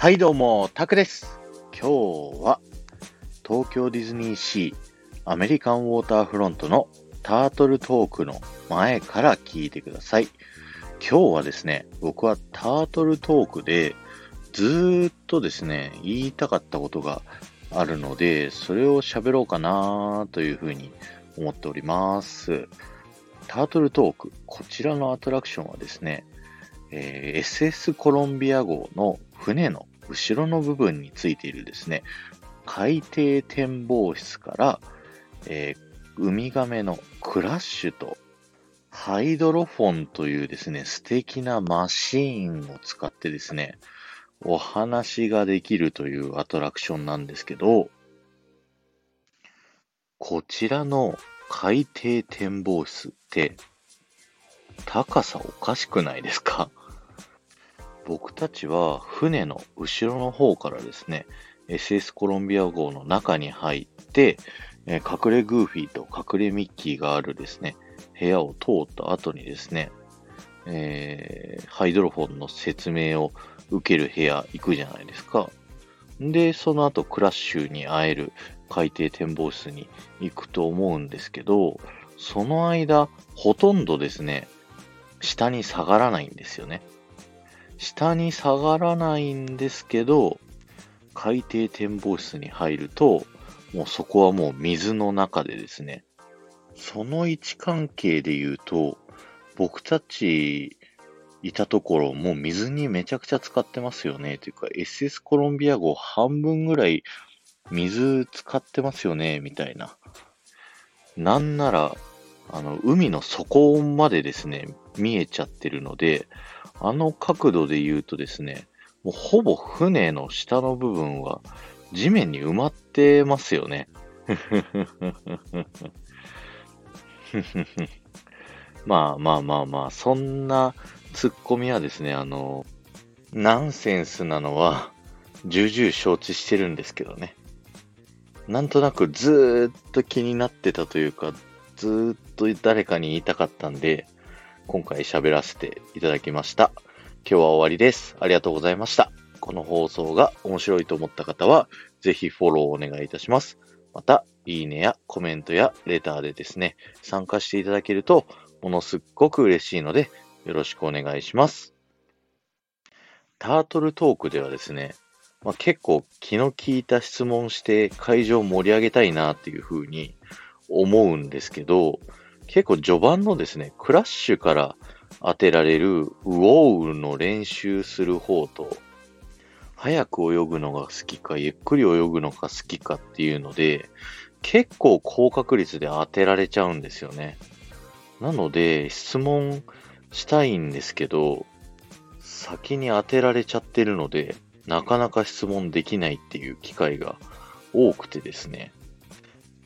はいどうも、タクです。今日は東京ディズニーシーアメリカンウォーターフロントのタートルトークの前から聞いてください。今日はですね、僕はタートルトークでずーっとですね、言いたかったことがあるので、それを喋ろうかなというふうに思っております。タートルトーク、こちらのアトラクションはですね、えー SS コロンビア号の船の後ろの部分についているですね、海底展望室から、えーウミガメのクラッシュとハイドロフォンというですね、素敵なマシーンを使ってですね、お話ができるというアトラクションなんですけど、こちらの海底展望室って、高さおかしくないですか？僕たちは船の後ろの方からですね、SS コロンビア号の中に入って、え隠れグーフィーと隠れミッキーがあるですね、部屋を通った後にですね、えーハイドロフォンの説明を受ける部屋行くじゃないですか。で、その後クラッシュに会える海底展望室に行くと思うんですけど、その間、ほとんどですね、下に下がらないんですよね。下に下がらないんですけど、海底展望室に入ると、もうそこはもう水の中でですね、その位置関係で言うと、僕たちいたところ、もう水にめちゃくちゃ使ってますよね。というか、SS コロンビア号半分ぐらい水使ってますよね、みたいな。なんなら、あの、海の底までですね、見えちゃってるので、あの角度で言うとですね、もうほぼ船の下の部分は地面に埋まってますよね。まあまあまあまあ、そんなツッコミはですね、あの、ナンセンスなのは重々承知してるんですけどね。なんとなくずーっと気になってたというか、ずーっと誰かに言いたかったんで、今回喋らせていただきました。今日は終わりです。ありがとうございました。この放送が面白いと思った方は、ぜひフォローお願いいたします。また、いいねやコメントやレターでですね、参加していただけると、ものすっごく嬉しいので、よろしくお願いします。タートルトークではですね、まあ、結構気の利いた質問して会場を盛り上げたいなっていうふうに思うんですけど、結構序盤のですね、クラッシュから当てられるウォーの練習する方と、早く泳ぐのが好きか、ゆっくり泳ぐのが好きかっていうので、結構高確率で当てられちゃうんですよね。なので、質問したいんですけど、先に当てられちゃってるので、なかなか質問できないっていう機会が多くてですね、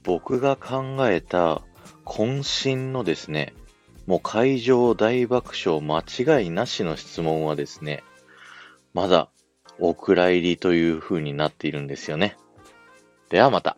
僕が考えた渾身のですね、もう会場大爆笑間違いなしの質問はですね、まだお蔵入りという風になっているんですよね。ではまた。